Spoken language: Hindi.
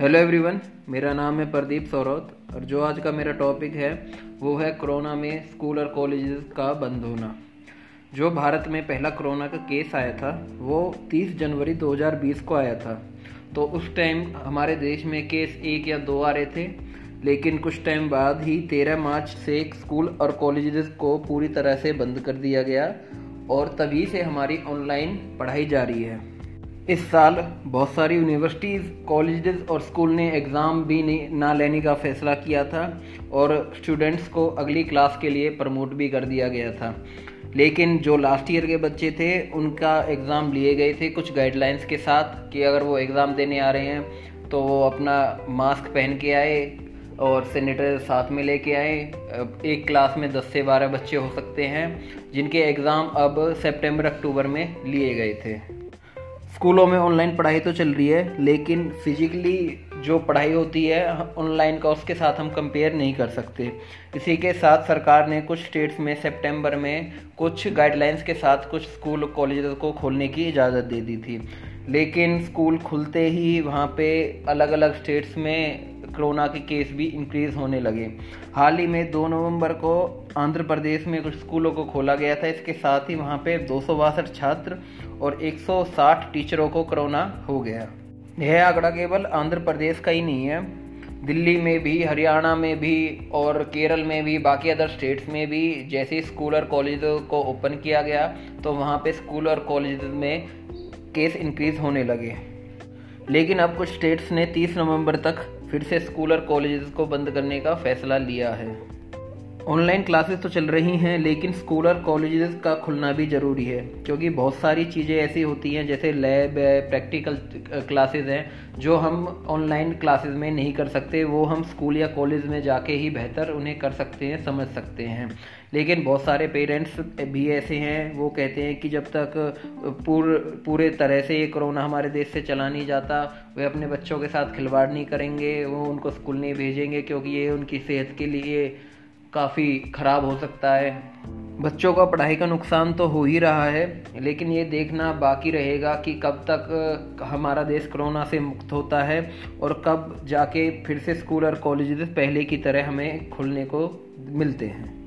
हेलो एवरीवन मेरा नाम है प्रदीप सौरौत और जो आज का मेरा टॉपिक है, वो है कोरोना में स्कूल और कॉलेजेस का बंद होना। जो भारत में पहला कोरोना का केस आया था, वो 30 जनवरी 2020 को आया था। तो उस टाइम हमारे देश में केस एक या दो आ रहे थे, लेकिन कुछ टाइम बाद ही 13 मार्च से स्कूल और कॉलेजेस को पूरी तरह से बंद कर दिया गया और तभी से हमारी ऑनलाइन पढ़ाई जारी है। इस साल बहुत सारी यूनिवर्सिटीज़ कॉलेजेस और स्कूल ने एग्ज़ाम भी ना लेने का फ़ैसला किया था और स्टूडेंट्स को अगली क्लास के लिए प्रमोट भी कर दिया गया था। लेकिन जो लास्ट ईयर के बच्चे थे, उनका एग्ज़ाम लिए गए थे कुछ गाइडलाइंस के साथ कि अगर वो एग्ज़ाम देने आ रहे हैं तो वो अपना मास्क पहन के आए और सैनिटाइजर साथ में लेके आए। एक क्लास में 10 से 12 बच्चे हो सकते हैं, जिनके एग्ज़ाम अब सितंबर अक्टूबर में लिए गए थे। स्कूलों में ऑनलाइन पढ़ाई तो चल रही है, लेकिन फिजिकली जो पढ़ाई होती है ऑनलाइन का उसके साथ हम कंपेयर नहीं कर सकते। इसी के साथ सरकार ने कुछ स्टेट्स में सितंबर में कुछ गाइडलाइंस के साथ कुछ स्कूल कॉलेज को खोलने की इजाज़त दे दी थी। लेकिन स्कूल खुलते ही वहाँ पे अलग अलग स्टेट्स में कोरोना के केस भी इंक्रीज होने लगे। हाल ही में दो नवंबर को आंध्र प्रदेश में कुछ स्कूलों को खोला गया था। इसके साथ ही वहाँ पे दो सौ बासठ छात्र और 160 टीचरों को कोरोना हो गया। यह आंकड़ा केवल आंध्र प्रदेश का ही नहीं है। दिल्ली में भी, हरियाणा में भी और केरल में भी, बाकी अदर स्टेट्स में भी जैसे स्कूल और कॉलेज को ओपन किया गया तो वहाँ पे स्कूल और कॉलेज में केस इंक्रीज होने लगे। लेकिन अब कुछ स्टेट्स ने 30 नवंबर तक फिर से स्कूल और कॉलेजेस को बंद करने का फैसला लिया है। ऑनलाइन क्लासेस तो चल रही हैं, लेकिन स्कूल और कॉलेजेस का खुलना भी ज़रूरी है, क्योंकि बहुत सारी चीज़ें ऐसी होती हैं, जैसे लैब है प्रैक्टिकल क्लासेस हैं, जो हम ऑनलाइन क्लासेस में नहीं कर सकते, वो हम स्कूल या कॉलेज में जाके ही बेहतर उन्हें कर सकते हैं, समझ सकते हैं। लेकिन बहुत सारे पेरेंट्स भी ऐसे हैं, वो कहते हैं कि जब तक पूर, पूरे तरह से ये कोरोना हमारे देश से चला नहीं जाता, वे अपने बच्चों के साथ खिलवाड़ नहीं करेंगे, वो उनको स्कूल नहीं भेजेंगे, क्योंकि ये उनकी सेहत के लिए काफ़ी ख़राब हो सकता है। बच्चों का पढ़ाई का नुकसान तो हो ही रहा है, लेकिन ये देखना बाकी रहेगा कि कब तक हमारा देश कोरोना से मुक्त होता है और कब जाके फिर से स्कूल और कॉलेज पहले की तरह हमें खुलने को मिलते हैं।